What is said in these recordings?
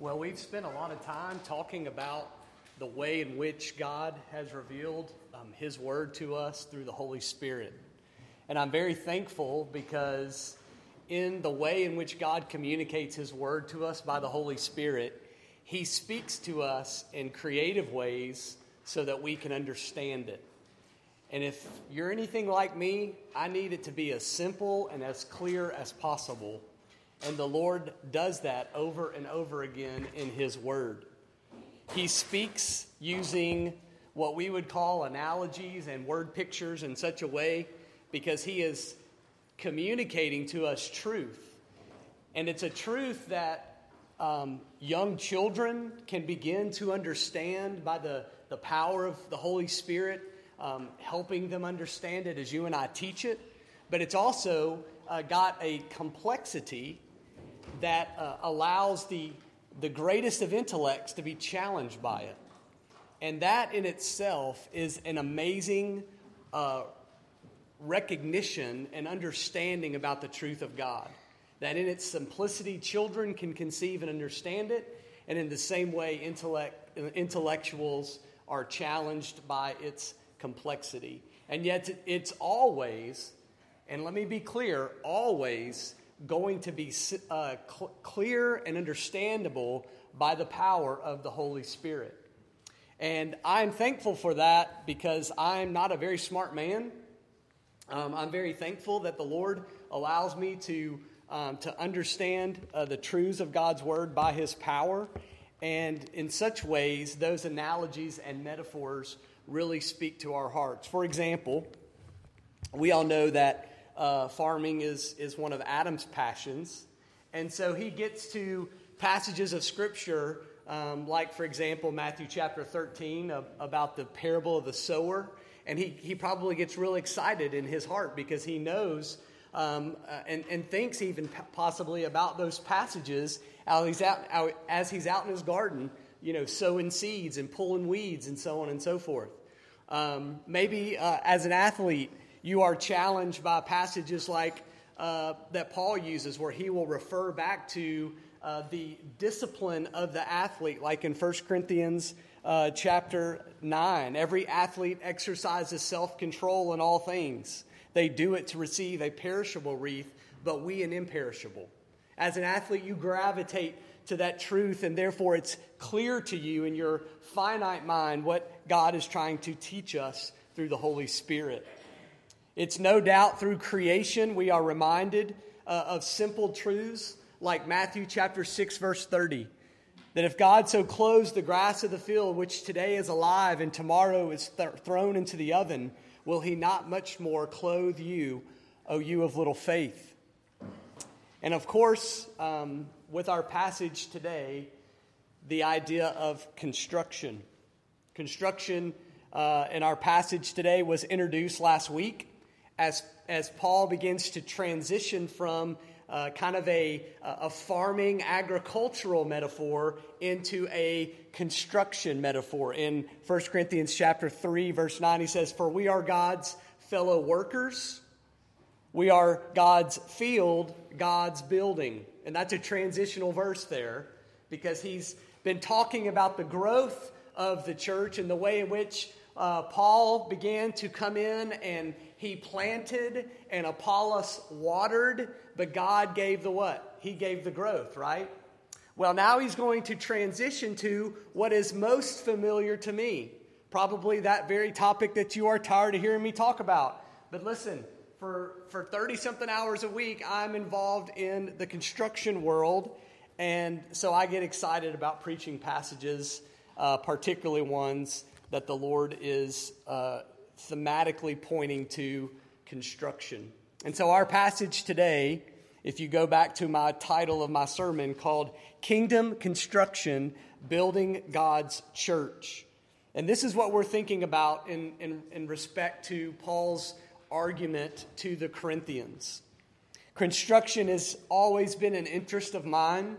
Well, we've spent a lot of time talking about the way in which God has revealed um, His Word to us through the Holy Spirit. And I'm very thankful because, in the way in which God communicates His Word to us by the Holy Spirit, He speaks to us in creative ways so that we can understand it. And if you're anything like me, I need it to be as simple and as clear as possible and the Lord does that over and over again in His Word. He speaks using what we would call analogies and word pictures in such a way because He is communicating to us truth. And it's a truth that um, young children can begin to understand by the, the power of the Holy Spirit, um, helping them understand it as you and I teach it. But it's also uh, got a complexity that uh, allows the, the greatest of intellects to be challenged by it. And that in itself is an amazing uh, recognition and understanding about the truth of God. That in its simplicity, children can conceive and understand it, and in the same way, intellect, intellectuals are challenged by its complexity. And yet, it's always, and let me be clear, always going to be uh, cl- clear and understandable by the power of the Holy Spirit. And I'm thankful for that because I'm not a very smart man. Um, I'm very thankful that the Lord allows me to, um, to understand uh, the truths of God's Word by His power. And in such ways, those analogies and metaphors really speak to our hearts. For example, we all know that uh, farming is, is one of Adam's passions. And so he gets to passages of Scripture, um, like, for example, Matthew chapter 13 uh, about the parable of the sower. And he, he probably gets really excited in his heart because he knows um, uh, and, and thinks even possibly about those passages as he's, out, as he's out in his garden, you know, sowing seeds and pulling weeds and so on and so forth. Um, maybe uh, as an athlete, you are challenged by passages like uh, that Paul uses, where he will refer back to uh, the discipline of the athlete, like in 1 Corinthians uh, chapter 9. Every athlete exercises self control in all things. They do it to receive a perishable wreath, but we an imperishable. As an athlete, you gravitate to that truth, and therefore it's clear to you in your finite mind what God is trying to teach us through the Holy Spirit. It's no doubt through creation we are reminded uh, of simple truths like Matthew chapter 6 verse 30 that if God so clothes the grass of the field which today is alive and tomorrow is th- thrown into the oven will he not much more clothe you O you of little faith? And of course um, with our passage today the idea of construction. Construction uh, in our passage today was introduced last week as, as Paul begins to transition from uh, kind of a, a farming agricultural metaphor into a construction metaphor. In 1 Corinthians chapter 3, verse 9, he says, For we are God's fellow workers. We are God's field, God's building. And that's a transitional verse there because he's been talking about the growth of the church and the way in which uh, Paul began to come in and he planted and Apollos watered, but God gave the what? He gave the growth, right? Well, now he's going to transition to what is most familiar to me. Probably that very topic that you are tired of hearing me talk about. But listen, for, for 30 something hours a week, I'm involved in the construction world. And so I get excited about preaching passages, uh, particularly ones that the Lord is uh, thematically pointing to construction. And so, our passage today, if you go back to my title of my sermon called Kingdom Construction Building God's Church. And this is what we're thinking about in, in, in respect to Paul's argument to the Corinthians. Construction has always been an interest of mine.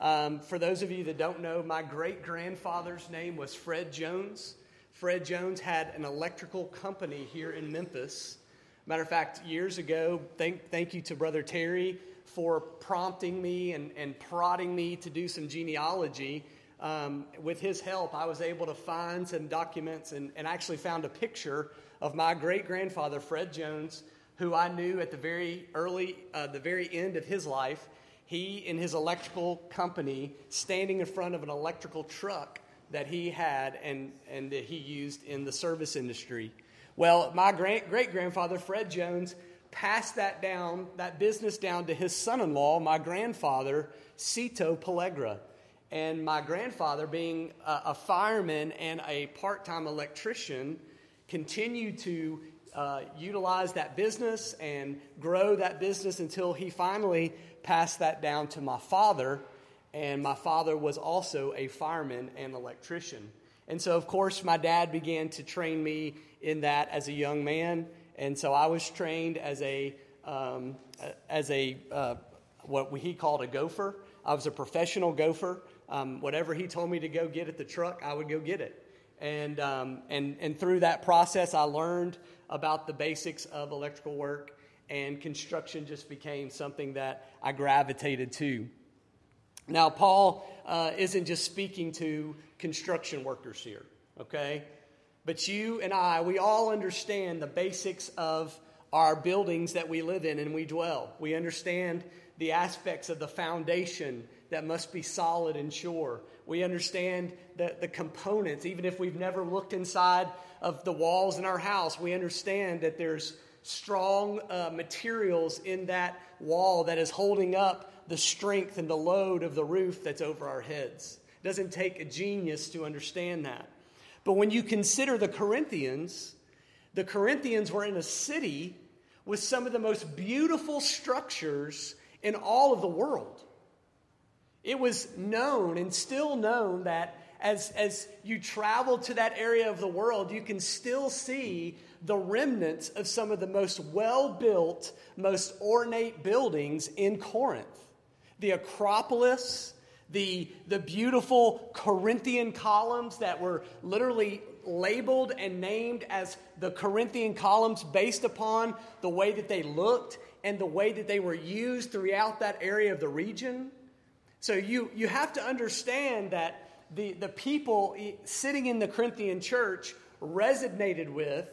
Um, for those of you that don't know, my great grandfather's name was Fred Jones. Fred Jones had an electrical company here in Memphis. Matter of fact, years ago, thank, thank you to Brother Terry for prompting me and, and prodding me to do some genealogy. Um, with his help, I was able to find some documents and, and actually found a picture of my great grandfather, Fred Jones, who I knew at the very early, uh, the very end of his life. He, in his electrical company, standing in front of an electrical truck that he had and, and that he used in the service industry. Well, my great great grandfather, Fred Jones, passed that down, that business down to his son in law, my grandfather, Cito Pellegra. And my grandfather, being a, a fireman and a part time electrician, continued to uh, utilize that business and grow that business until he finally passed that down to my father. And my father was also a fireman and electrician. And so, of course, my dad began to train me in that as a young man. And so I was trained as a, um, as a uh, what he called a gopher. I was a professional gopher. Um, whatever he told me to go get at the truck, I would go get it. And, um, and, and through that process, I learned about the basics of electrical work, and construction just became something that I gravitated to. Now, Paul uh, isn't just speaking to construction workers here, okay? But you and I, we all understand the basics of our buildings that we live in and we dwell. We understand the aspects of the foundation that must be solid and sure. We understand the, the components, even if we've never looked inside of the walls in our house, we understand that there's strong uh, materials in that wall that is holding up the strength and the load of the roof that's over our heads. It doesn't take a genius to understand that. But when you consider the Corinthians, the Corinthians were in a city with some of the most beautiful structures in all of the world. It was known and still known that as, as you travel to that area of the world, you can still see the remnants of some of the most well built, most ornate buildings in Corinth. The Acropolis, the, the beautiful Corinthian columns that were literally labeled and named as the Corinthian columns based upon the way that they looked and the way that they were used throughout that area of the region. So you, you have to understand that the, the people sitting in the Corinthian church resonated with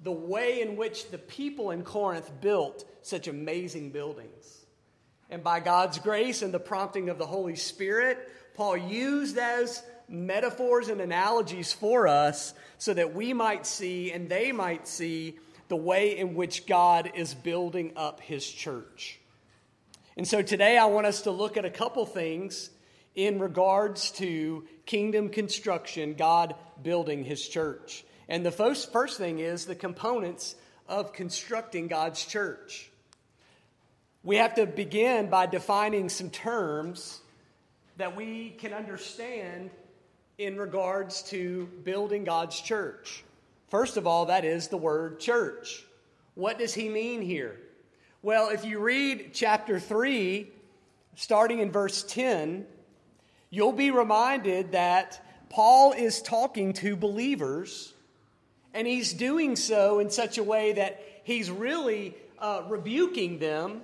the way in which the people in Corinth built such amazing buildings. And by God's grace and the prompting of the Holy Spirit, Paul used those metaphors and analogies for us so that we might see and they might see the way in which God is building up his church. And so today I want us to look at a couple things in regards to kingdom construction, God building his church. And the first, first thing is the components of constructing God's church we have to begin by defining some terms that we can understand in regards to building God's church. First of all, that is the word church. What does he mean here? Well, if you read chapter 3, starting in verse 10, you'll be reminded that Paul is talking to believers, and he's doing so in such a way that he's really uh, rebuking them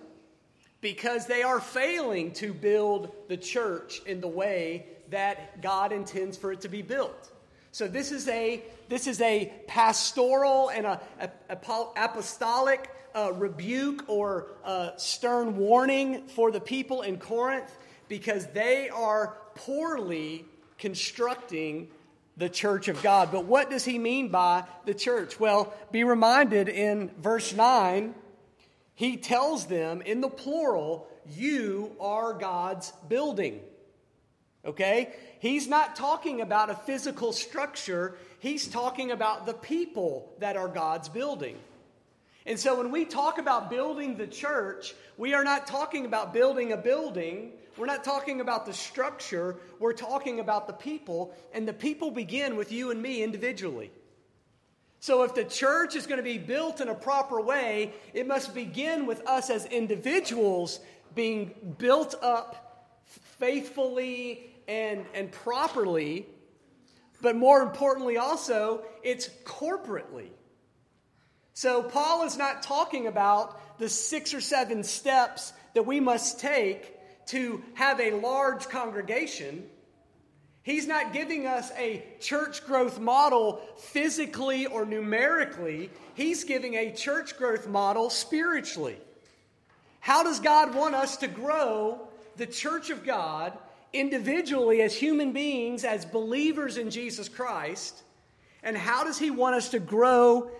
because they are failing to build the church in the way that God intends for it to be built. So this is a this is a pastoral and a, a, a apostolic uh, rebuke or uh, stern warning for the people in Corinth because they are poorly constructing the church of God. But what does he mean by the church? Well, be reminded in verse 9 he tells them in the plural, You are God's building. Okay? He's not talking about a physical structure, he's talking about the people that are God's building. And so when we talk about building the church, we are not talking about building a building. We're not talking about the structure. We're talking about the people. And the people begin with you and me individually. So, if the church is going to be built in a proper way, it must begin with us as individuals being built up faithfully and, and properly. But more importantly, also, it's corporately. So, Paul is not talking about the six or seven steps that we must take to have a large congregation. He's not giving us a church growth model physically or numerically. He's giving a church growth model spiritually. How does God want us to grow the church of God individually as human beings, as believers in Jesus Christ? And how does He want us to grow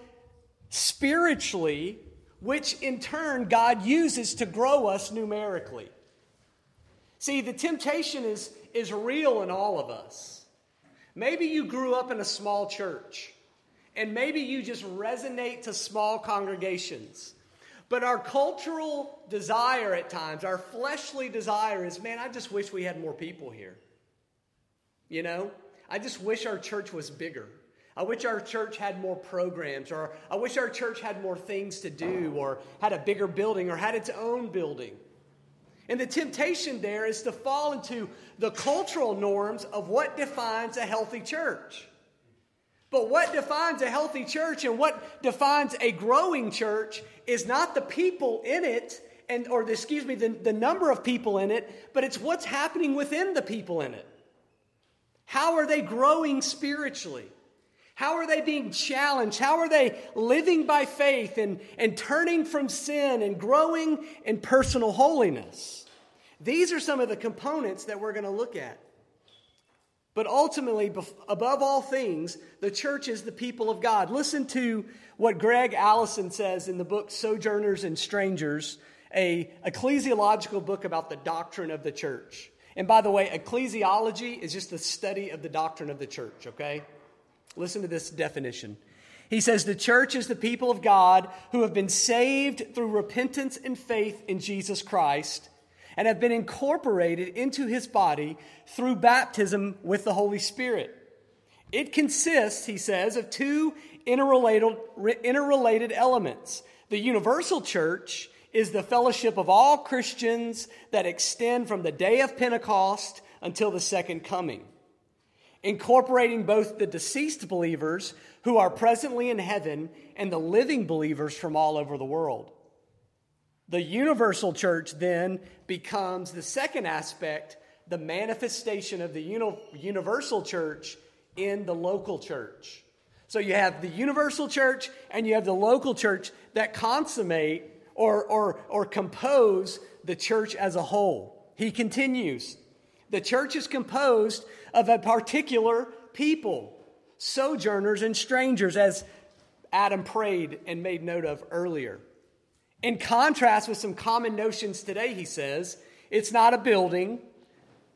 spiritually, which in turn God uses to grow us numerically? See, the temptation is, is real in all of us. Maybe you grew up in a small church, and maybe you just resonate to small congregations. But our cultural desire at times, our fleshly desire is man, I just wish we had more people here. You know, I just wish our church was bigger. I wish our church had more programs, or I wish our church had more things to do, or had a bigger building, or had its own building. And the temptation there is to fall into the cultural norms of what defines a healthy church. But what defines a healthy church and what defines a growing church is not the people in it, and or the, excuse me, the, the number of people in it, but it's what's happening within the people in it. How are they growing spiritually? How are they being challenged? How are they living by faith and, and turning from sin and growing in personal holiness? These are some of the components that we're going to look at. But ultimately, above all things, the church is the people of God. Listen to what Greg Allison says in the book Sojourners and Strangers, a ecclesiological book about the doctrine of the church. And by the way, ecclesiology is just the study of the doctrine of the church, okay? Listen to this definition. He says, The church is the people of God who have been saved through repentance and faith in Jesus Christ and have been incorporated into his body through baptism with the Holy Spirit. It consists, he says, of two interrelated, interrelated elements. The universal church is the fellowship of all Christians that extend from the day of Pentecost until the second coming, incorporating both the deceased believers who are presently in heaven and the living believers from all over the world. The universal church then becomes the second aspect, the manifestation of the uni- universal church in the local church. So you have the universal church and you have the local church that consummate or, or, or compose the church as a whole. He continues The church is composed of a particular people, sojourners and strangers, as Adam prayed and made note of earlier. In contrast with some common notions today, he says, it's not a building.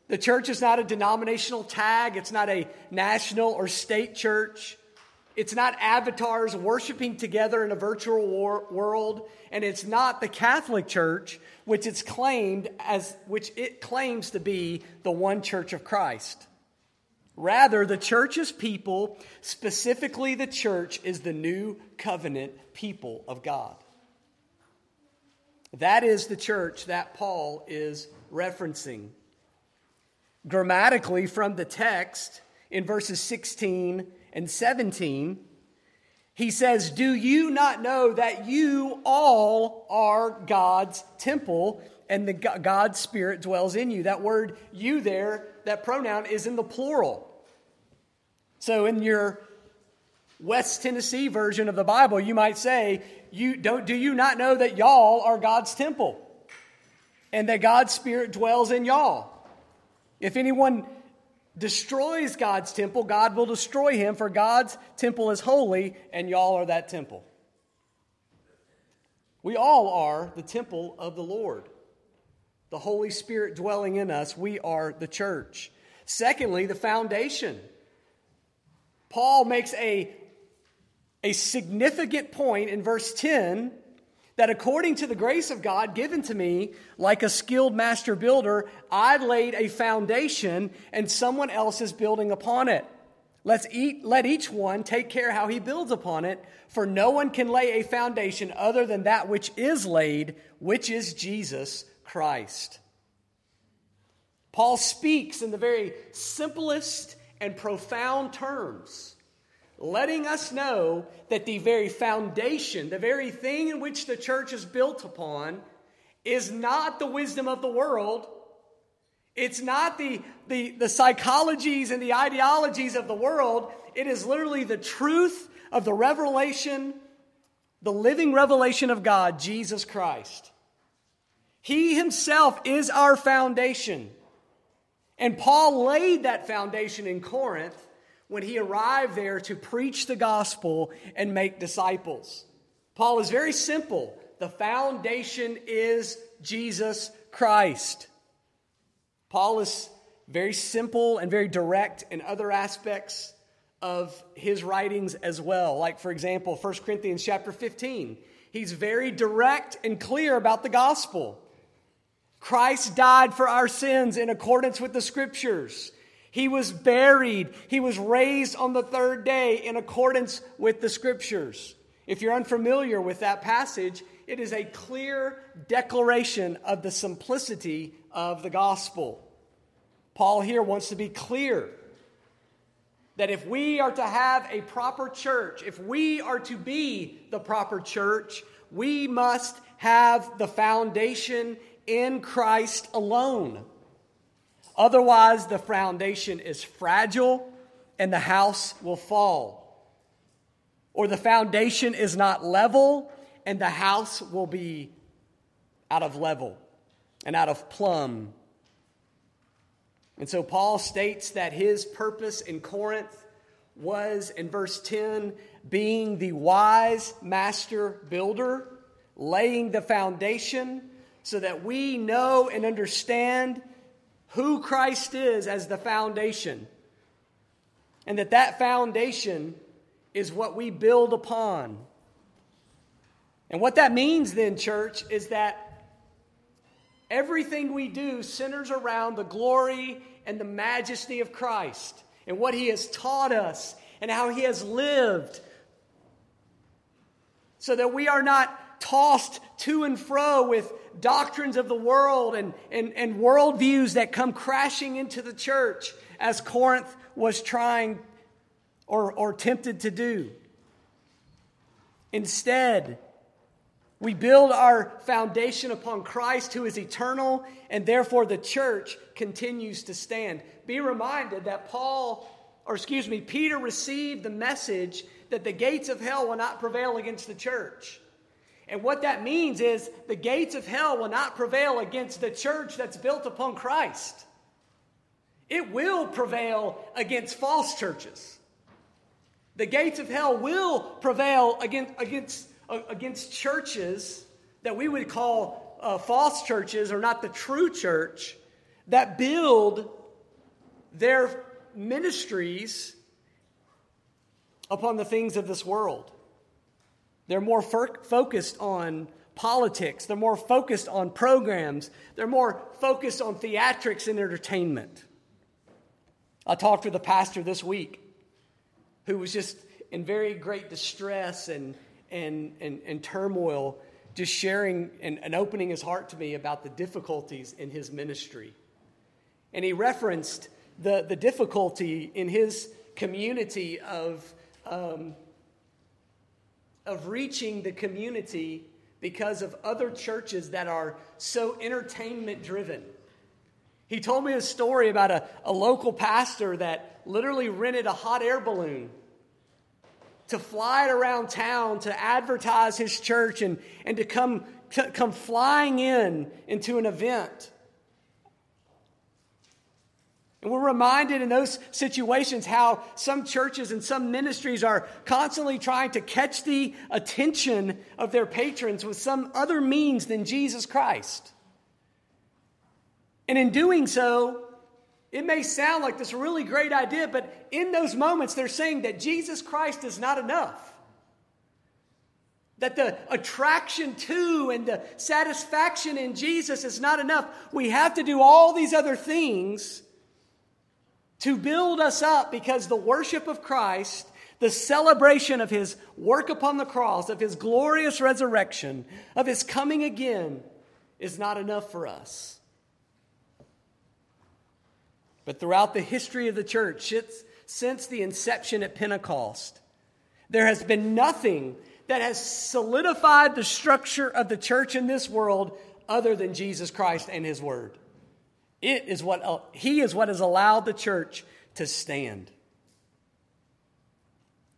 The church is not a denominational tag. It's not a national or state church. It's not avatars worshiping together in a virtual war- world. And it's not the Catholic Church, which it's claimed as, which it claims to be the one church of Christ. Rather, the church's people, specifically the church, is the new covenant people of God. That is the church that Paul is referencing. Grammatically, from the text in verses 16 and 17, he says, Do you not know that you all are God's temple and the God's Spirit dwells in you? That word you there, that pronoun is in the plural. So in your West Tennessee version of the Bible, you might say, you don't do you not know that y'all are God's temple and that God's spirit dwells in y'all? If anyone destroys God's temple, God will destroy him for God's temple is holy and y'all are that temple. We all are the temple of the Lord. The Holy Spirit dwelling in us, we are the church. Secondly, the foundation. Paul makes a a significant point in verse 10 that according to the grace of God given to me, like a skilled master builder, I laid a foundation and someone else is building upon it. Let's eat, let each one take care how he builds upon it, for no one can lay a foundation other than that which is laid, which is Jesus Christ. Paul speaks in the very simplest and profound terms letting us know that the very foundation, the very thing in which the church is built upon, is not the wisdom of the world. It's not the, the, the psychologies and the ideologies of the world. It is literally the truth of the revelation, the living revelation of God, Jesus Christ. He himself is our foundation. And Paul laid that foundation in Corinth when he arrived there to preach the gospel and make disciples. Paul is very simple. The foundation is Jesus Christ. Paul is very simple and very direct in other aspects of his writings as well. Like, for example, 1 Corinthians chapter 15. He's very direct and clear about the gospel. Christ died for our sins in accordance with the scriptures. He was buried. He was raised on the third day in accordance with the scriptures. If you're unfamiliar with that passage, it is a clear declaration of the simplicity of the gospel. Paul here wants to be clear that if we are to have a proper church, if we are to be the proper church, we must have the foundation in Christ alone. Otherwise, the foundation is fragile and the house will fall. Or the foundation is not level and the house will be out of level and out of plumb. And so Paul states that his purpose in Corinth was, in verse 10, being the wise master builder, laying the foundation so that we know and understand who Christ is as the foundation. And that that foundation is what we build upon. And what that means then, church, is that everything we do centers around the glory and the majesty of Christ and what he has taught us and how he has lived. So that we are not tossed to and fro with doctrines of the world and, and, and worldviews that come crashing into the church as Corinth was trying or, or tempted to do. Instead, we build our foundation upon Christ, who is eternal, and therefore the church continues to stand. Be reminded that Paul, or excuse me, Peter received the message that the gates of hell will not prevail against the church. And what that means is the gates of hell will not prevail against the church that's built upon Christ. It will prevail against false churches. The gates of hell will prevail against, against, uh, against churches that we would call uh, false churches or not the true church that build their ministries upon the things of this world. They're more focused on politics. They're more focused on programs. They're more focused on theatrics and entertainment. I talked with a pastor this week who was just in very great distress and, and, and, and turmoil, just sharing and, and opening his heart to me about the difficulties in his ministry. And he referenced the, the difficulty in his community of um, of reaching the community because of other churches that are so entertainment driven. He told me a story about a, a local pastor that literally rented a hot air balloon to fly it around town to advertise his church and, and to come, to come flying in into an event. And we're reminded in those situations how some churches and some ministries are constantly trying to catch the attention of their patrons with some other means than Jesus Christ. And in doing so, it may sound like this really great idea, but in those moments, they're saying that Jesus Christ is not enough. That the attraction to and the satisfaction in Jesus is not enough. We have to do all these other things to build us up because the worship of Christ, the celebration of his work upon the cross, of his glorious resurrection, of his coming again, is not enough for us. But throughout the history of the church, since the inception at Pentecost, There has been nothing that has solidified the structure of the church in this world other than Jesus Christ and his word. It is what uh, he is what has allowed the church to stand.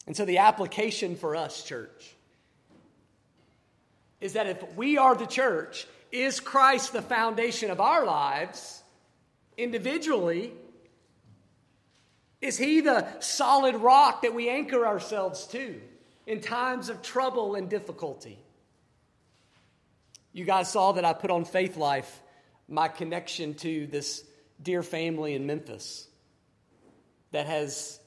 And so the application for us, church, is that if we are the church, is Christ the foundation of our lives individually? Is he the solid rock that we anchor ourselves to in times of trouble and difficulty? You guys saw that I put on Faith Life my connection to this dear family in Memphis that has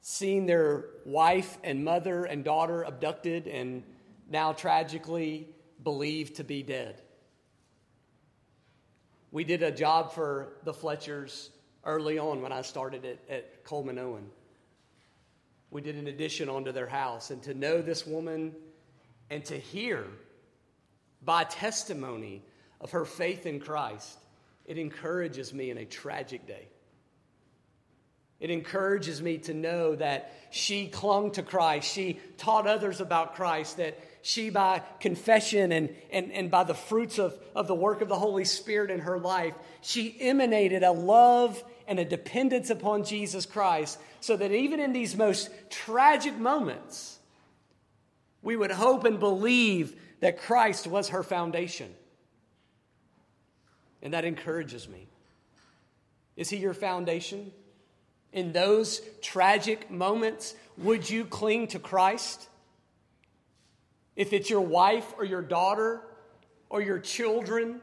seen their wife and mother and daughter abducted and now tragically believed to be dead. We did a job for the Fletchers early on when I started at, at Coleman Owen. We did an addition onto their house, and to know this woman and to hear by testimony of her faith in Christ, it encourages me in a tragic day. It encourages me to know that she clung to Christ. She taught others about Christ, that she, by confession and, and, and by the fruits of, of the work of the Holy Spirit in her life, she emanated a love and a dependence upon Jesus Christ, so that even in these most tragic moments, we would hope and believe that Christ was her foundation. And that encourages me. Is He your foundation? In those tragic moments, would you cling to Christ? If it's your wife or your daughter or your children,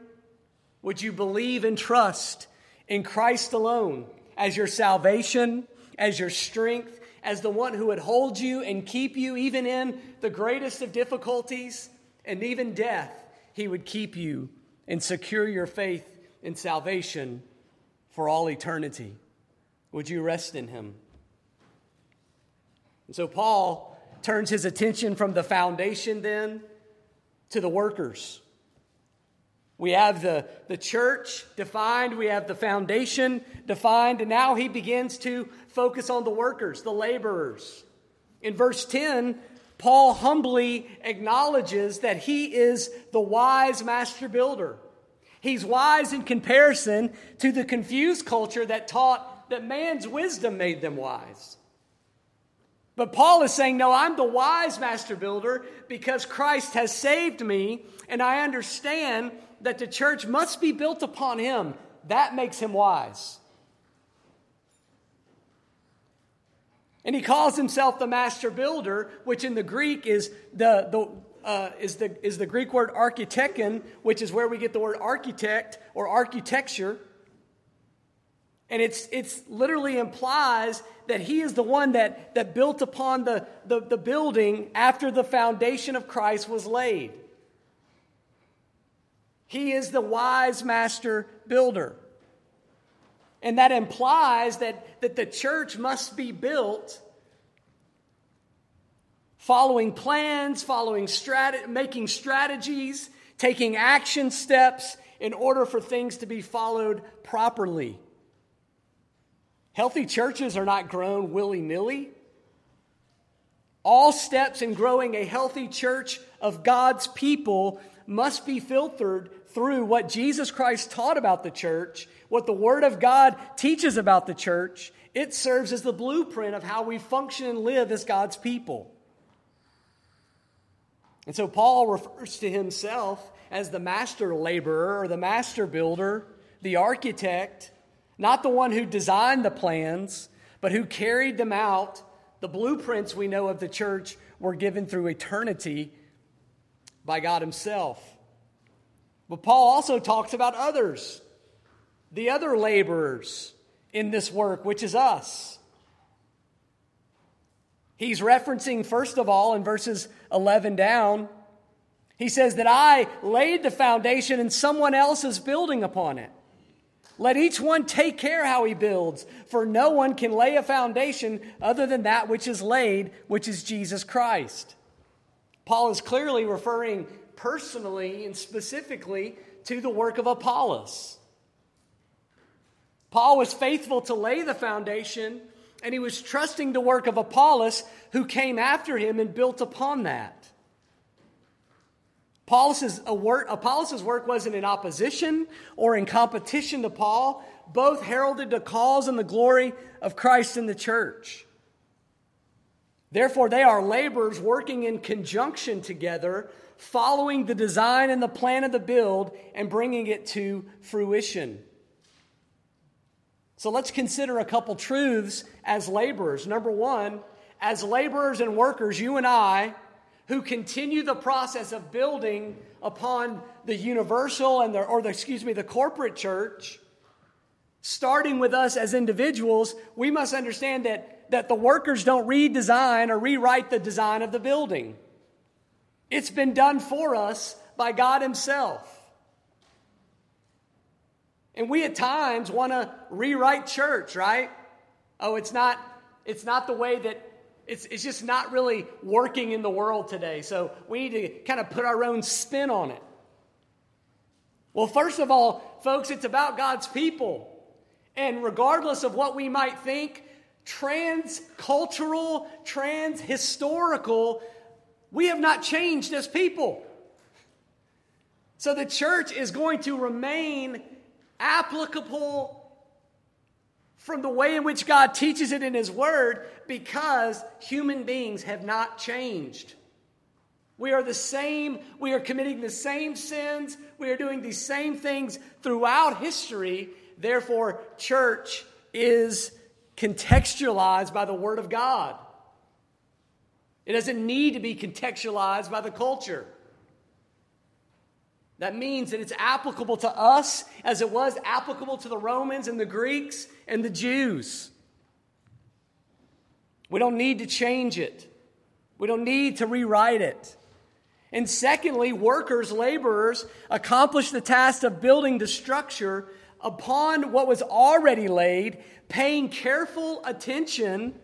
would you believe and trust in Christ alone as your salvation, as your strength, as the one who would hold you and keep you even in the greatest of difficulties and even death? He would keep you and secure your faith in salvation for all eternity. Would you rest in him? And so Paul turns his attention from the foundation then to the workers. We have the, the church defined, we have the foundation defined, and now he begins to focus on the workers, the laborers. In verse 10, Paul humbly acknowledges that he is the wise master builder. He's wise in comparison to the confused culture that taught that man's wisdom made them wise. But Paul is saying, No, I'm the wise master builder because Christ has saved me, and I understand that the church must be built upon him. That makes him wise. And he calls himself the master builder, which in the Greek is the, the, uh, is, the, is the Greek word architecton, which is where we get the word architect or architecture. And it's, it's literally implies that he is the one that, that built upon the, the, the building after the foundation of Christ was laid. He is the wise master builder. And that implies that, that the church must be built following plans, following strat- making strategies, taking action steps in order for things to be followed properly. Healthy churches are not grown willy nilly. All steps in growing a healthy church of God's people must be filtered through what Jesus Christ taught about the church, what the Word of God teaches about the church. It serves as the blueprint of how we function and live as God's people. And so Paul refers to himself as the master laborer or the master builder, the architect not the one who designed the plans, but who carried them out. The blueprints we know of the church were given through eternity by God Himself. But Paul also talks about others, the other laborers in this work, which is us. He's referencing, first of all, in verses 11 down, he says that I laid the foundation and someone else is building upon it. Let each one take care how he builds, for no one can lay a foundation other than that which is laid, which is Jesus Christ. Paul is clearly referring personally and specifically to the work of Apollos. Paul was faithful to lay the foundation, and he was trusting the work of Apollos, who came after him and built upon that. Apollos' work, work wasn't in opposition or in competition to Paul. Both heralded the cause and the glory of Christ in the church. Therefore, they are laborers working in conjunction together, following the design and the plan of the build and bringing it to fruition. So let's consider a couple truths as laborers. Number one, as laborers and workers, you and I, who continue the process of building upon the universal and the, or the, excuse me, the corporate church, starting with us as individuals, we must understand that, that the workers don't redesign or rewrite the design of the building. It's been done for us by God Himself. And we at times want to rewrite church, right? Oh, it's not, it's not the way that it's, it's just not really working in the world today. So we need to kind of put our own spin on it. Well, first of all, folks, it's about God's people. And regardless of what we might think, trans cultural, trans historical, we have not changed as people. So the church is going to remain applicable from the way in which God teaches it in His Word because human beings have not changed. We are the same, we are committing the same sins, we are doing these same things throughout history. Therefore, church is contextualized by the Word of God. It doesn't need to be contextualized by the culture. That means that it's applicable to us as it was applicable to the Romans and the Greeks and the Jews. We don't need to change it, we don't need to rewrite it. And secondly, workers, laborers, accomplish the task of building the structure upon what was already laid, paying careful attention,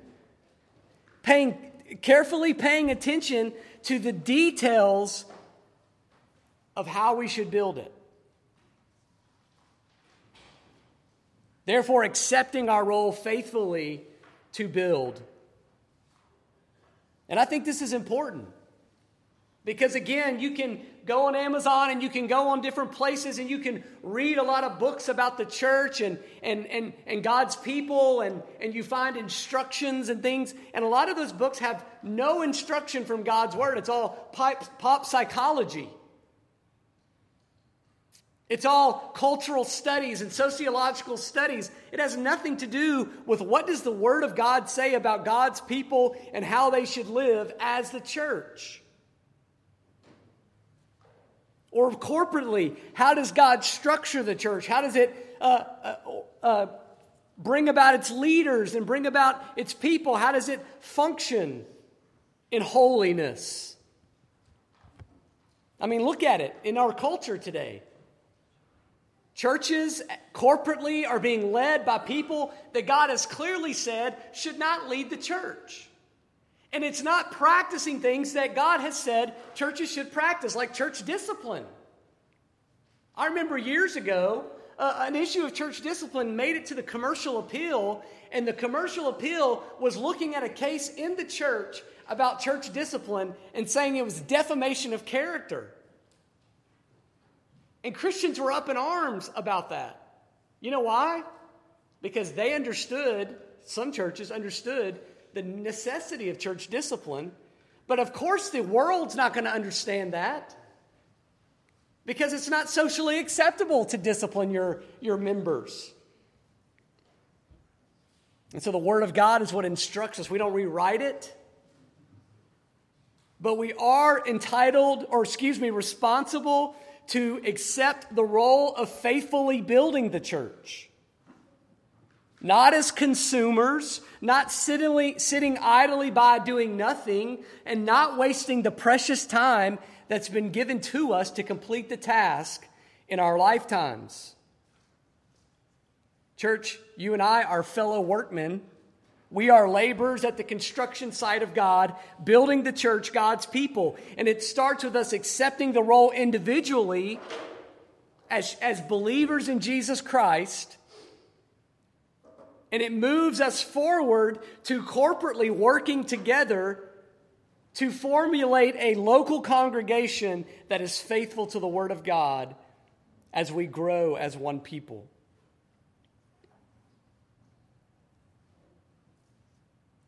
paying carefully paying attention to the details of how we should build it. Therefore, accepting our role faithfully to build. And I think this is important because, again, you can go on Amazon and you can go on different places and you can read a lot of books about the church and, and, and, and God's people, and, and you find instructions and things. And a lot of those books have no instruction from God's Word, it's all pop, pop psychology. It's all cultural studies and sociological studies. It has nothing to do with what does the word of God say about God's people and how they should live as the church. Or corporately, how does God structure the church? How does it uh, uh, uh, bring about its leaders and bring about its people? How does it function in holiness? I mean, look at it in our culture today. Churches corporately are being led by people that God has clearly said should not lead the church. And it's not practicing things that God has said churches should practice, like church discipline. I remember years ago, uh, an issue of church discipline made it to the commercial appeal, and the commercial appeal was looking at a case in the church about church discipline and saying it was defamation of character. And Christians were up in arms about that. You know why? Because they understood, some churches understood, the necessity of church discipline. But of course, the world's not going to understand that because it's not socially acceptable to discipline your, your members. And so the Word of God is what instructs us. We don't rewrite it, but we are entitled, or excuse me, responsible to accept the role of faithfully building the church. Not as consumers, not sitting, sitting idly by doing nothing, and not wasting the precious time that's been given to us to complete the task in our lifetimes. Church, you and I are fellow workmen we are laborers at the construction site of God, building the church, God's people. And it starts with us accepting the role individually as, as believers in Jesus Christ And it moves us forward to corporately working together to formulate a local congregation that is faithful to the Word of God as we grow as one people.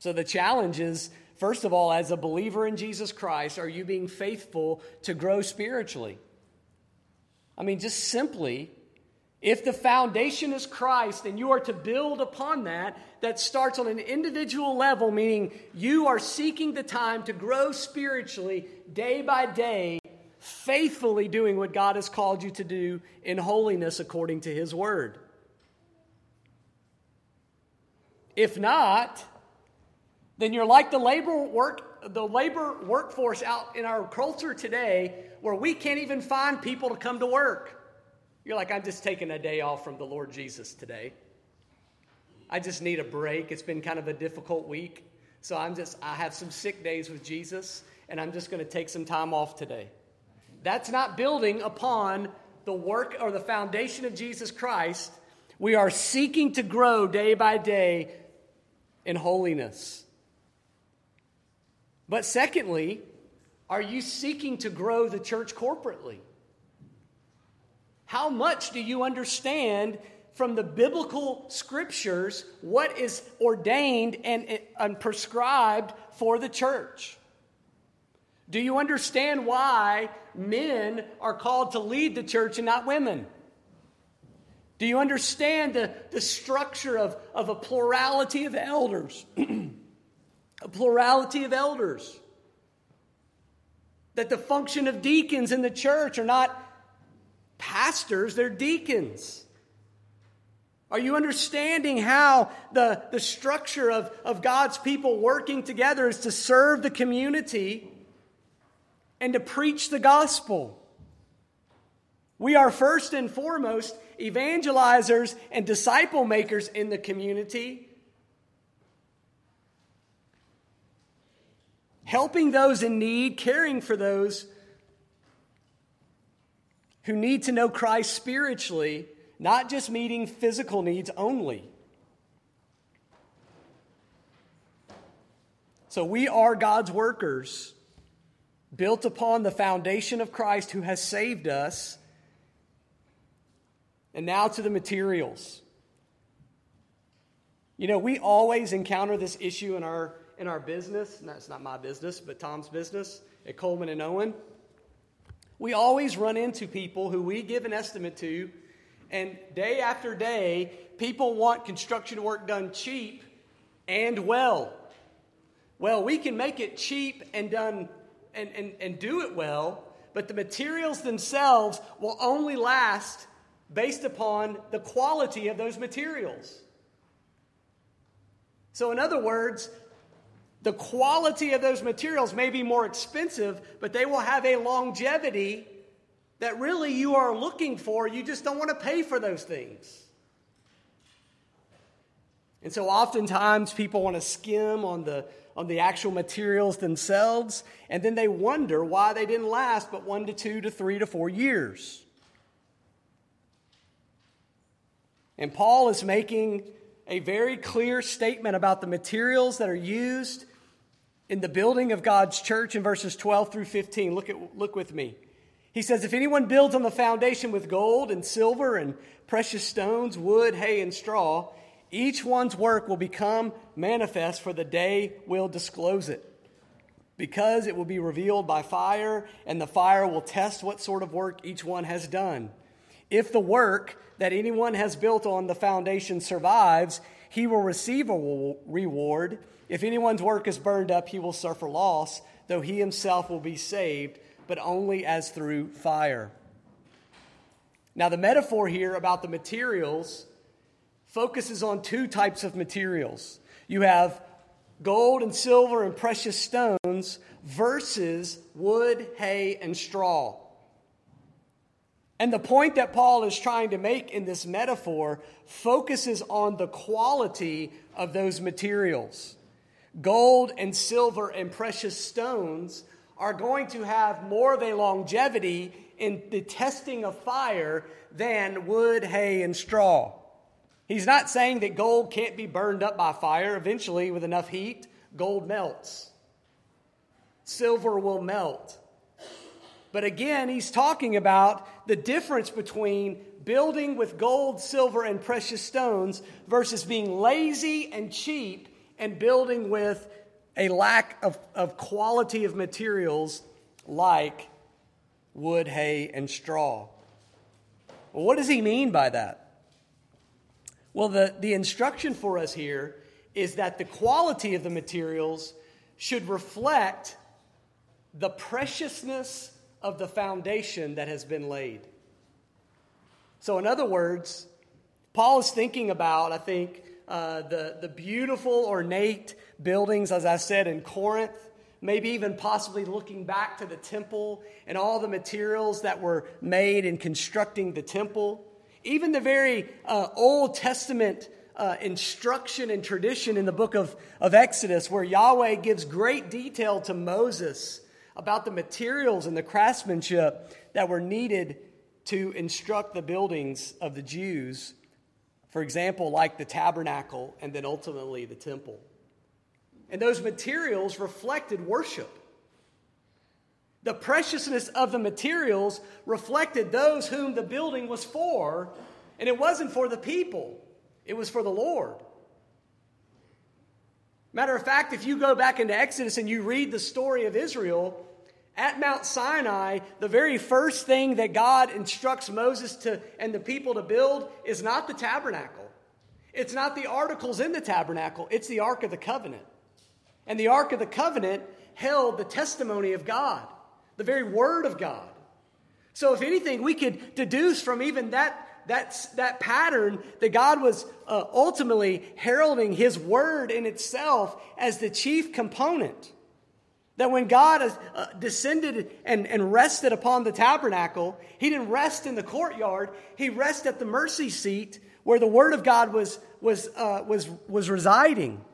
So the challenge is first of all, as a believer in Jesus Christ, are you being faithful to grow spiritually? I mean, just simply, if the foundation is Christ and you are to build upon that, that starts on an individual level, meaning you are seeking the time to grow spiritually day by day, faithfully doing what God has called you to do in holiness according to His Word. If not, then you're like the labor work the labor workforce out in our culture today where we can't even find people to come to work. You're like, I'm just taking a day off from the Lord Jesus today. I just need a break. It's been kind of a difficult week. So I'm just I have some sick days with Jesus and I'm just going to take some time off today. That's not building upon the work or the foundation of Jesus Christ. We are seeking to grow day by day in holiness. But secondly, are you seeking to grow the church corporately? How much do you understand from the biblical scriptures what is ordained and, and prescribed for the church? Do you understand why men are called to lead the church and not women? Do you understand the, the structure of, of a plurality of elders? a plurality of elders. That the function of deacons in the church are not pastors, they're deacons. Are you understanding how the, the structure of, of God's people working together is to serve the community and to preach the gospel? We are first and foremost evangelizers and disciple makers in the community helping those in need, caring for those who need to know Christ spiritually, not just meeting physical needs only. So we are God's workers, built upon the foundation of Christ who has saved us. And now to the materials. You know, we always encounter this issue in our in our business, and that's not my business, but Tom's business at Coleman and Owen, we always run into people who we give an estimate to, and day after day, people want construction work done cheap and well. Well, we can make it cheap and done and, and, and do it well, but the materials themselves will only last based upon the quality of those materials. So, in other words, the quality of those materials may be more expensive, but they will have a longevity that really you are looking for. You just don't want to pay for those things. And so oftentimes people want to skim on the, on the actual materials themselves, and then they wonder why they didn't last but one to two to three to four years. And Paul is making a very clear statement about the materials that are used in the building of God's church in verses 12 through 15. Look, at, look with me. He says, If anyone builds on the foundation with gold and silver and precious stones, wood, hay, and straw, each one's work will become manifest, for the day will disclose it. Because it will be revealed by fire, and the fire will test what sort of work each one has done. If the work that anyone has built on the foundation survives, he will receive a reward. If anyone's work is burned up, he will suffer loss, though he himself will be saved, but only as through fire. Now, the metaphor here about the materials focuses on two types of materials. You have gold and silver and precious stones versus wood, hay, and straw. And the point that Paul is trying to make in this metaphor focuses on the quality of those materials. Gold and silver and precious stones are going to have more of a longevity in the testing of fire than wood, hay, and straw. He's not saying that gold can't be burned up by fire. Eventually, with enough heat, gold melts. Silver will melt. But again, he's talking about the difference between building with gold, silver, and precious stones versus being lazy and cheap and building with a lack of, of quality of materials like wood, hay, and straw. Well, what does he mean by that? Well, the, the instruction for us here is that the quality of the materials should reflect the preciousness of the foundation that has been laid. So, in other words, Paul is thinking about, I think, uh, the, the beautiful, ornate buildings, as I said, in Corinth, maybe even possibly looking back to the temple and all the materials that were made in constructing the temple. Even the very uh, Old Testament uh, instruction and tradition in the book of, of Exodus, where Yahweh gives great detail to Moses about the materials and the craftsmanship that were needed to instruct the buildings of the Jews. For example, like the tabernacle and then ultimately the temple. And those materials reflected worship. The preciousness of the materials reflected those whom the building was for, and it wasn't for the people, it was for the Lord. Matter of fact, if you go back into Exodus and you read the story of Israel, at Mount Sinai, the very first thing that God instructs Moses to, and the people to build is not the tabernacle. It's not the articles in the tabernacle, it's the Ark of the Covenant. And the Ark of the Covenant held the testimony of God, the very Word of God. So, if anything, we could deduce from even that, that, that pattern that God was uh, ultimately heralding His Word in itself as the chief component. That when God uh, descended and, and rested upon the tabernacle, He didn't rest in the courtyard, He rested at the mercy seat where the Word of God was, was, uh, was, was residing.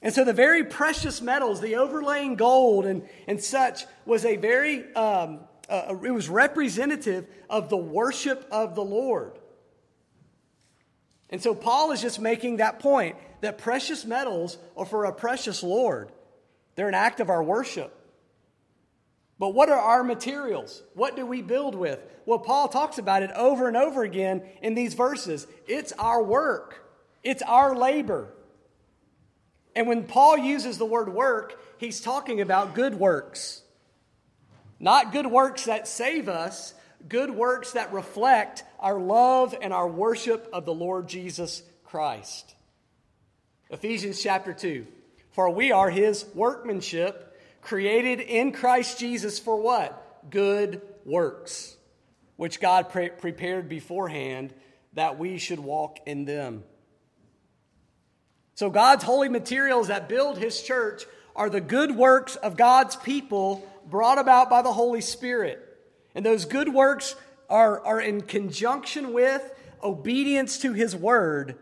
And so the very precious metals, the overlaying gold and, and such, was a very, um, uh, it was representative of the worship of the Lord. And so Paul is just making that point that precious metals are for a precious Lord. They're an act of our worship. But what are our materials? What do we build with? Well, Paul talks about it over and over again in these verses. It's our work, it's our labor. And when Paul uses the word work, he's talking about good works. Not good works that save us, good works that reflect our love and our worship of the Lord Jesus Christ. Ephesians chapter 2. For we are his workmanship, created in Christ Jesus for what? Good works, which God pre- prepared beforehand that we should walk in them. So, God's holy materials that build His church are the good works of God's people brought about by the Holy Spirit. And those good works are, are in conjunction with obedience to His word.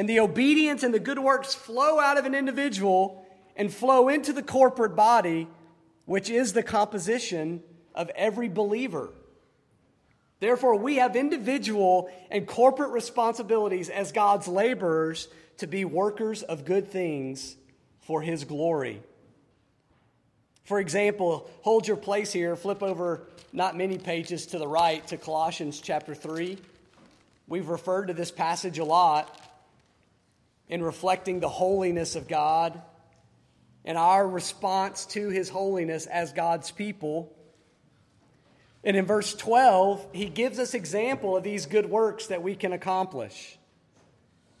And the obedience and the good works flow out of an individual and flow into the corporate body, which is the composition of every believer. Therefore, we have individual and corporate responsibilities as God's laborers to be workers of good things for His glory. For example, hold your place here, flip over not many pages to the right to Colossians chapter 3. We've referred to this passage a lot in reflecting the holiness of God and our response to His holiness as God's people. And in verse 12, he gives us example of these good works that we can accomplish.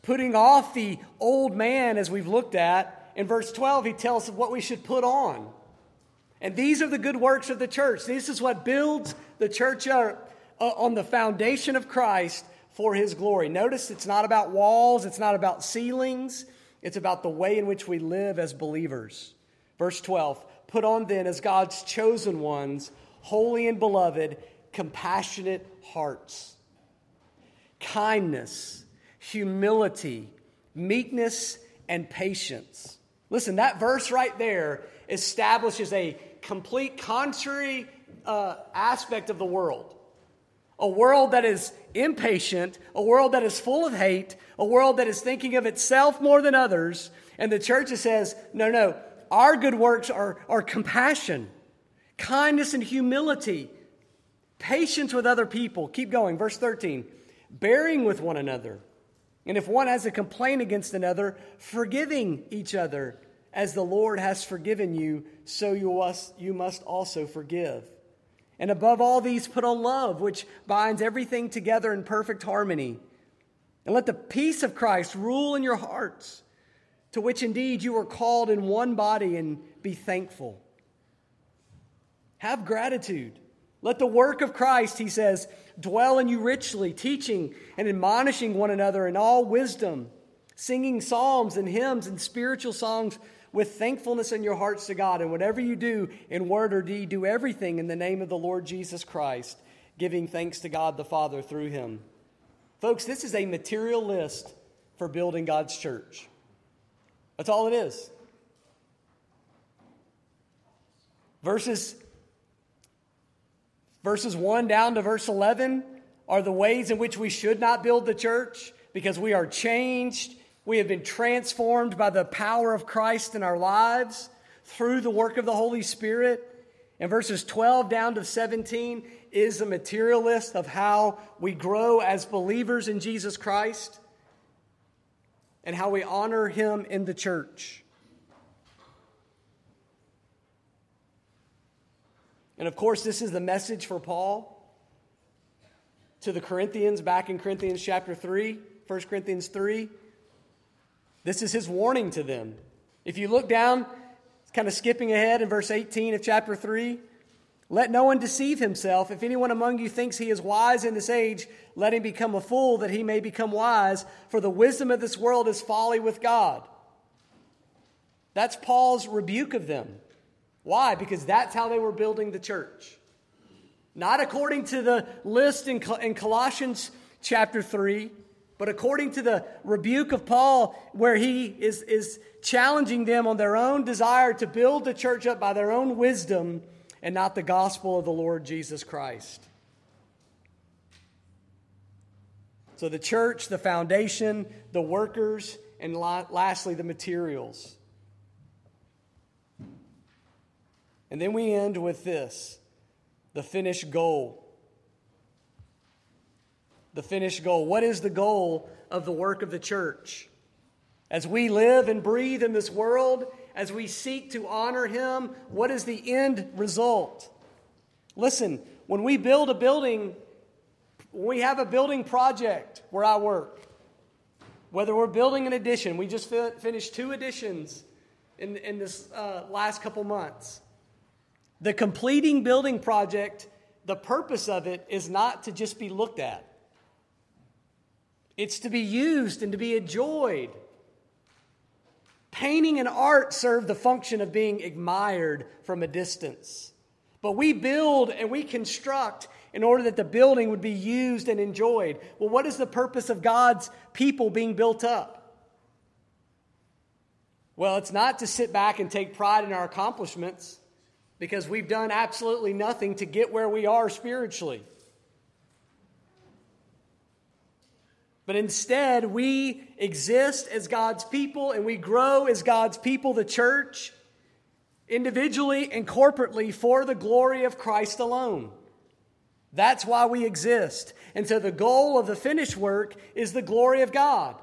Putting off the old man, as we've looked at, in verse 12, he tells us what we should put on. And these are the good works of the church. This is what builds the church up uh, on the foundation of Christ for his glory. Notice it's not about walls, it's not about ceilings, it's about the way in which we live as believers. Verse 12 Put on then, as God's chosen ones, holy and beloved, compassionate hearts, kindness, humility, meekness, and patience. Listen, that verse right there establishes a complete contrary uh, aspect of the world. A world that is impatient, a world that is full of hate, a world that is thinking of itself more than others. And the church says, no, no, our good works are, are compassion, kindness, and humility, patience with other people. Keep going. Verse 13 bearing with one another. And if one has a complaint against another, forgiving each other as the Lord has forgiven you, so you must, you must also forgive. And above all these, put on love, which binds everything together in perfect harmony. And let the peace of Christ rule in your hearts, to which indeed you are called in one body, and be thankful. Have gratitude. Let the work of Christ, he says, dwell in you richly, teaching and admonishing one another in all wisdom, singing psalms and hymns and spiritual songs with thankfulness in your hearts to God. And whatever you do in word or deed, do everything in the name of the Lord Jesus Christ, giving thanks to God the Father through him. Folks, this is a material list for building God's church. That's all it is. Verses verses 1 down to verse 11 are the ways in which we should not build the church because we are changed we have been transformed by the power of Christ in our lives through the work of the Holy Spirit. And verses 12 down to 17 is a materialist of how we grow as believers in Jesus Christ and how we honor him in the church. And of course, this is the message for Paul to the Corinthians back in Corinthians chapter 3, 1 Corinthians 3. This is his warning to them. If you look down, kind of skipping ahead in verse 18 of chapter 3, let no one deceive himself. If anyone among you thinks he is wise in this age, let him become a fool that he may become wise, for the wisdom of this world is folly with God. That's Paul's rebuke of them. Why? Because that's how they were building the church. Not according to the list in, Colossians chapter 3, but according to the rebuke of Paul, where he is, is challenging them on their own desire to build the church up by their own wisdom and not the gospel of the Lord Jesus Christ. So the church, the foundation, the workers, and lastly, the materials. And then we end with this the finished goal the finished goal. What is the goal of the work of the church? As we live and breathe in this world, as we seek to honor Him, what is the end result? Listen, when we build a building, when we have a building project where I work, whether we're building an addition, we just finished two additions in, in this uh, last couple months. The completing building project, the purpose of it is not to just be looked at. It's to be used and to be enjoyed. Painting and art serve the function of being admired from a distance. But we build and we construct in order that the building would be used and enjoyed. Well, what is the purpose of God's people being built up? Well, it's not to sit back and take pride in our accomplishments because we've done absolutely nothing to get where we are spiritually. But instead, we exist as God's people and we grow as God's people, the church, individually and corporately for the glory of Christ alone. That's why we exist. And so the goal of the finished work is the glory of God.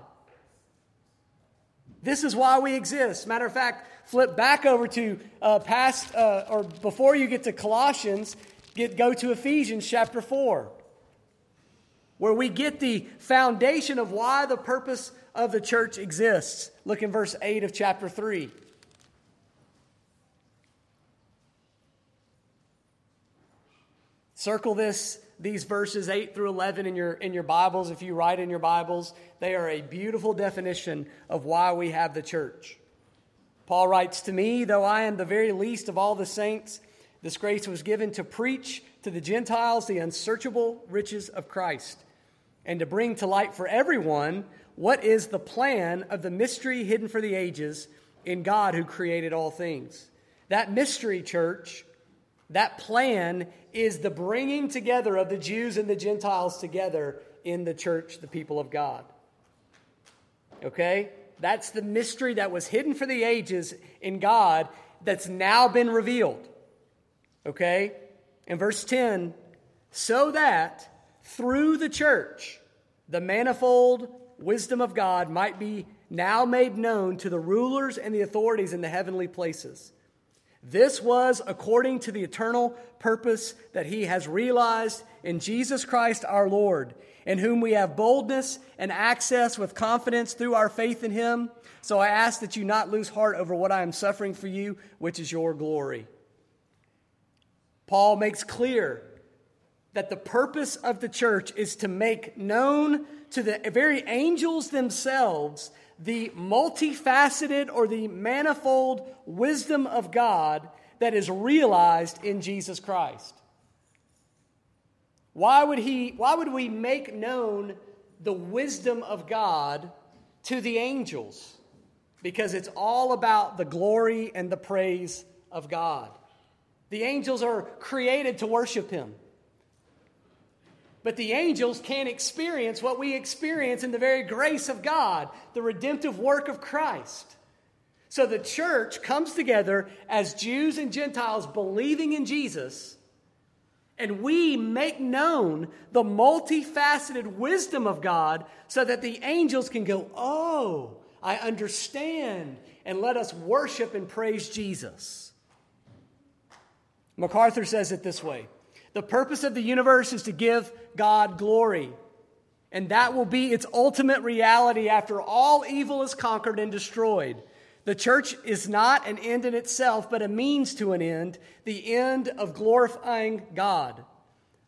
This is why we exist. Matter of fact, flip back over to uh, past uh, or before you get to Colossians, get go to Ephesians chapter 4 where we get the foundation of why the purpose of the church exists. Look in verse 8 of chapter 3. Circle this these verses 8 through 11 in your in your Bibles if you write in your Bibles. They are a beautiful definition of why we have the church. Paul writes to me, though I am the very least of all the saints, this grace was given to preach to the Gentiles the unsearchable riches of Christ and to bring to light for everyone what is the plan of the mystery hidden for the ages in God who created all things. That mystery, church, That plan is the bringing together of the Jews and the Gentiles together in the church, the people of God. Okay? That's the mystery that was hidden for the ages in God that's now been revealed. Okay? In verse 10, so that through the church, the manifold wisdom of God might be now made known to the rulers and the authorities in the heavenly places. This was according to the eternal purpose that he has realized in Jesus Christ our Lord, in whom we have boldness and access with confidence through our faith in him. So I ask that you not lose heart over what I am suffering for you, which is your glory. Paul makes clear that the purpose of the church is to make known to the very angels themselves the multifaceted or the manifold wisdom of God that is realized in Jesus Christ. Why would, he, why would we make known the wisdom of God to the angels? Because it's all about the glory and the praise of God. The angels are created to worship Him. But the angels can't experience what we experience in the very grace of God, the redemptive work of Christ. So the church comes together as Jews and Gentiles believing in Jesus, and we make known the multifaceted wisdom of God so that the angels can go, Oh, I understand, and let us worship and praise Jesus. MacArthur says it this way the purpose of the universe is to give God glory. And that will be its ultimate reality after all evil is conquered and destroyed. The church is not an end in itself, but a means to an end, the end of glorifying God.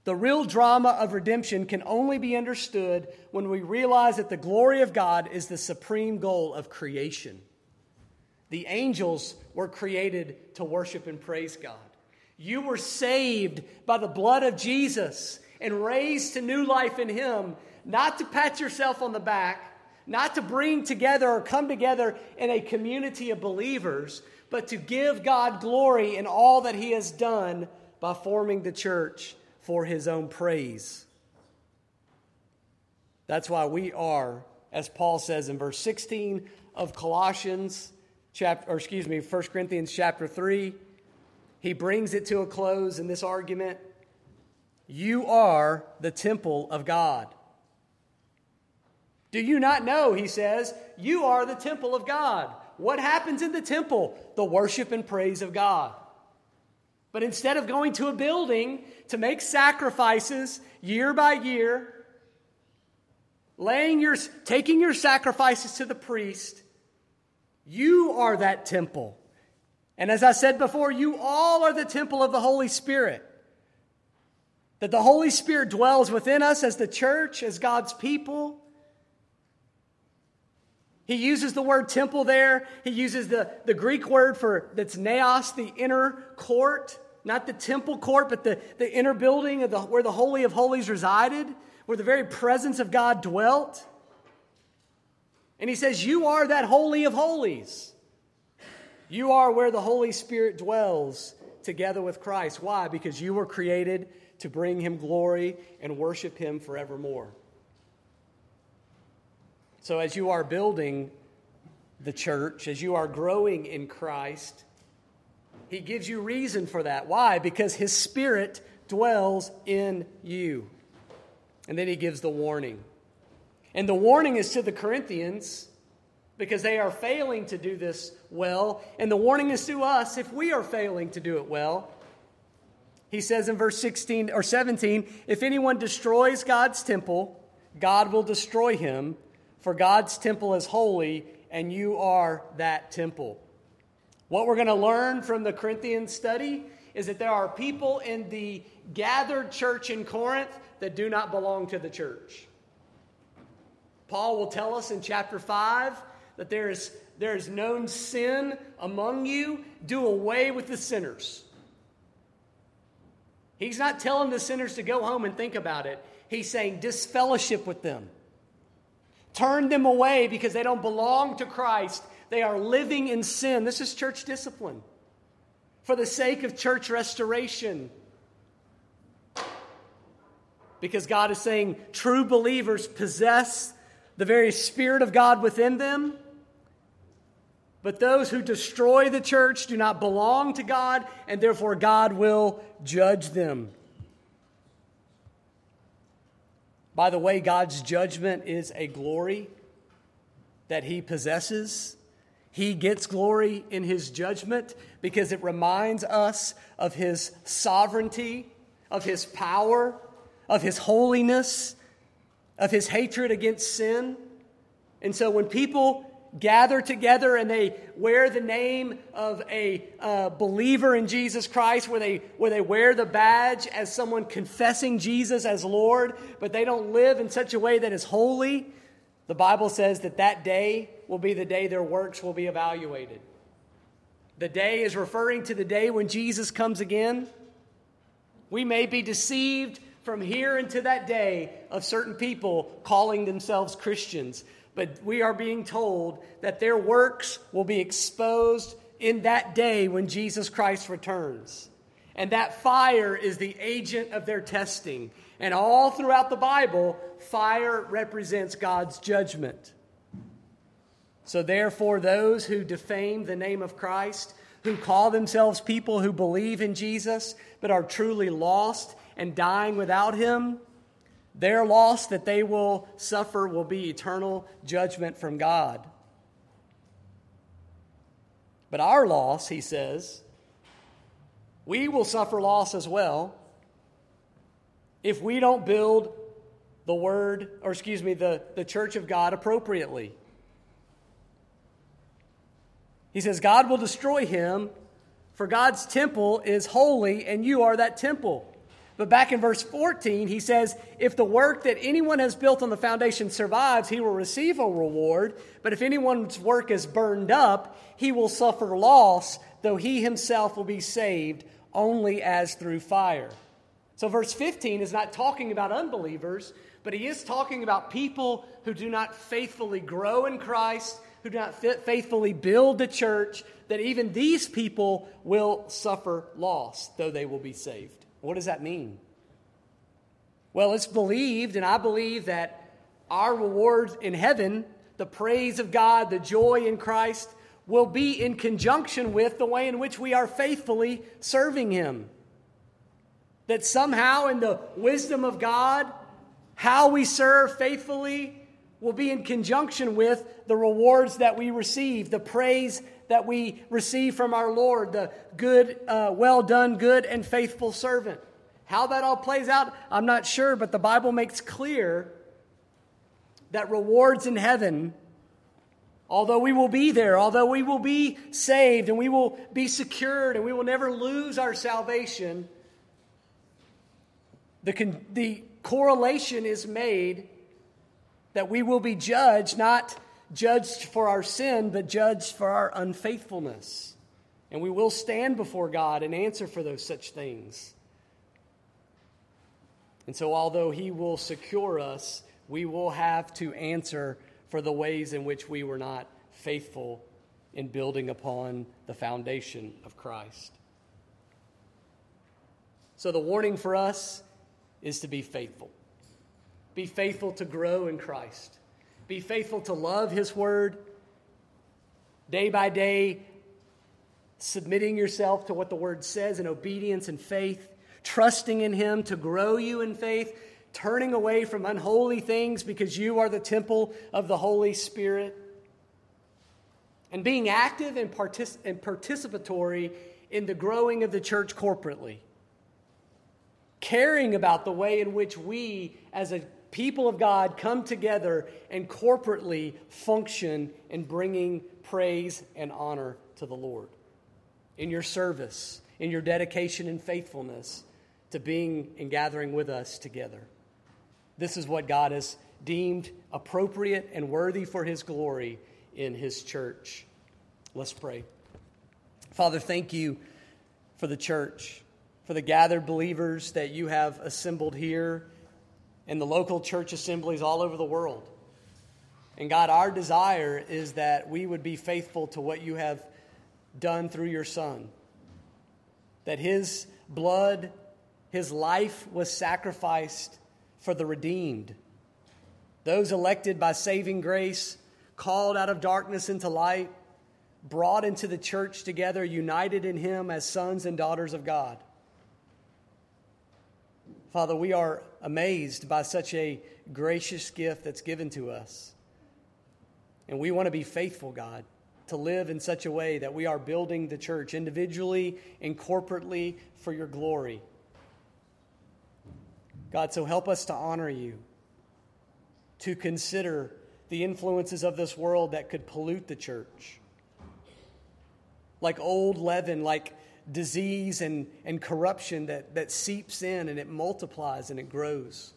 The real drama of redemption can only be understood when we realize that the glory of God is the supreme goal of creation. The angels were created to worship and praise God. You were saved by the blood of Jesus and raised to new life in Him, not to pat yourself on the back, not to bring together or come together in a community of believers, but to give God glory in all that He has done by forming the church for His own praise. That's why we are, as Paul says in verse 16 of Colossians chapter, or excuse me, 1 Corinthians chapter 3 he brings it to a close in this argument. You are the temple of God. Do you not know, he says, you are the temple of God? What happens in the temple? The worship and praise of God. But instead of going to a building to make sacrifices year by year, laying your, taking your sacrifices to the priest, you are that temple. And as I said before, you all are the temple of the Holy Spirit. That the Holy Spirit dwells within us as the church, as God's people. He uses the word temple there. He uses the, the Greek word for that's naos, the inner court, not the temple court, but the, the inner building of the, where the Holy of Holies resided, where the very presence of God dwelt. And he says, You are that Holy of Holies. You are where the Holy Spirit dwells together with Christ. Why? Because you were created to bring him glory and worship him forevermore. So, as you are building the church, as you are growing in Christ, he gives you reason for that. Why? Because his spirit dwells in you. And then he gives the warning. And the warning is to the Corinthians because they are failing to do this well. And the warning is to us if we are failing to do it well. He says in verse 16 or 17, if anyone destroys God's temple, God will destroy him, for God's temple is holy, and you are that temple. What we're going to learn from the Corinthian study is that there are people in the gathered church in Corinth that do not belong to the church. Paul will tell us in chapter 5 that there is, there is known sin among you, do away with the sinners. He's not telling the sinners to go home and think about it. He's saying disfellowship with them. Turn them away because they don't belong to Christ. They are living in sin. This is church discipline. for the sake of church restoration. Because God is saying true believers possess the very Spirit of God within them. But those who destroy the church do not belong to God, and therefore God will judge them. By the way, God's judgment is a glory that he possesses. He gets glory in his judgment because it reminds us of his sovereignty, of his power, of his holiness, of his hatred against sin. And so when people gather together and they wear the name of a uh, believer in Jesus Christ, where they, where they wear the badge as someone confessing Jesus as Lord, but they don't live in such a way that is holy, the Bible says that that day will be the day their works will be evaluated. The day is referring to the day when Jesus comes again. We may be deceived from here into that day of certain people calling themselves Christians, but we are being told that their works will be exposed in that day when Jesus Christ returns. And that fire is the agent of their testing. And all throughout the Bible, fire represents God's judgment. So, therefore, those who defame the name of Christ, who call themselves people who believe in Jesus, but are truly lost and dying without Him, their loss that they will suffer will be eternal judgment from God. But our loss, he says, we will suffer loss as well if we don't build the word, or excuse me, the, the church of God appropriately. He says, God will destroy him, for God's temple is holy, and you are that temple. But back in verse 14, he says, If the work that anyone has built on the foundation survives, he will receive a reward. But if anyone's work is burned up, he will suffer loss, though he himself will be saved only as through fire. So, verse 15 is not talking about unbelievers, but he is talking about people who do not faithfully grow in Christ, who do not faithfully build the church, that even these people will suffer loss, though they will be saved. What does that mean? Well, it's believed, and I believe that our reward in heaven, the praise of God, the joy in Christ, will be in conjunction with the way in which we are faithfully serving Him. That somehow, in the wisdom of God, how we serve faithfully will be in conjunction with the rewards that we receive, the praise that we receive from our Lord, the good, uh, well done, good and faithful servant. How that all plays out, I'm not sure, but the Bible makes clear that rewards in heaven Although we will be there, although we will be saved and we will be secured and we will never lose our salvation, the, con- the correlation is made that we will be judged, not judged for our sin, but judged for our unfaithfulness. And we will stand before God and answer for those such things. And so, although He will secure us, we will have to answer for the ways in which we were not faithful in building upon the foundation of Christ. So, the warning for us is to be faithful. Be faithful to grow in Christ. Be faithful to love His Word. Day by day, submitting yourself to what the Word says in obedience and faith, trusting in Him to grow you in faith, turning away from unholy things because you are the temple of the Holy Spirit, and being active and, and participatory in the growing of the church corporately. Caring about the way in which we, as a people of God, come together and corporately function in bringing praise and honor to the Lord. In your service, in your dedication and faithfulness to being and gathering with us together. This is what God has deemed appropriate and worthy for His glory in His church. Let's pray. Father, thank you for the church, for the gathered believers that you have assembled here in the local church assemblies all over the world. And God, our desire is that we would be faithful to what you have done through your Son. that his blood, his life was sacrificed for the redeemed. Those elected by saving grace, called out of darkness into light, brought into the church together, united in him as sons and daughters of God. Father, we are amazed by such a gracious gift that's given to us. And we want to be faithful, God, to live in such a way that we are building the church individually and corporately for your glory. God, so help us to honor you, to consider the influences of this world that could pollute the church. Like old leaven, like disease and, and corruption that, that seeps in and it multiplies and it grows.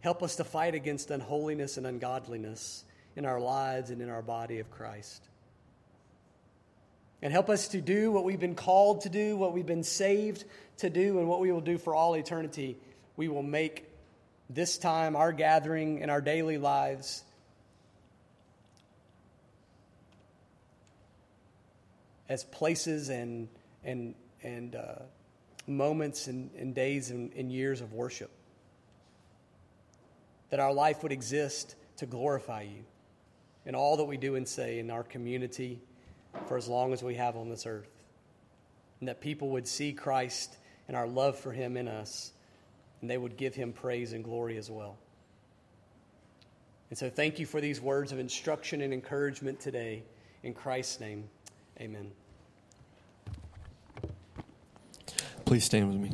Help us to fight against unholiness and ungodliness in our lives and in our body of Christ. And help us to do what we've been called to do, what we've been saved to do, and what we will do for all eternity. We will make this time, our gathering, and our daily lives as places and and, and uh, moments and, and days and, and years of worship. That our life would exist to glorify you in all that we do and say in our community for as long as we have on this earth. And that people would see Christ and our love for him in us, and they would give him praise and glory as well. And so, thank you for these words of instruction and encouragement today. In Christ's name, amen. Please stand with me.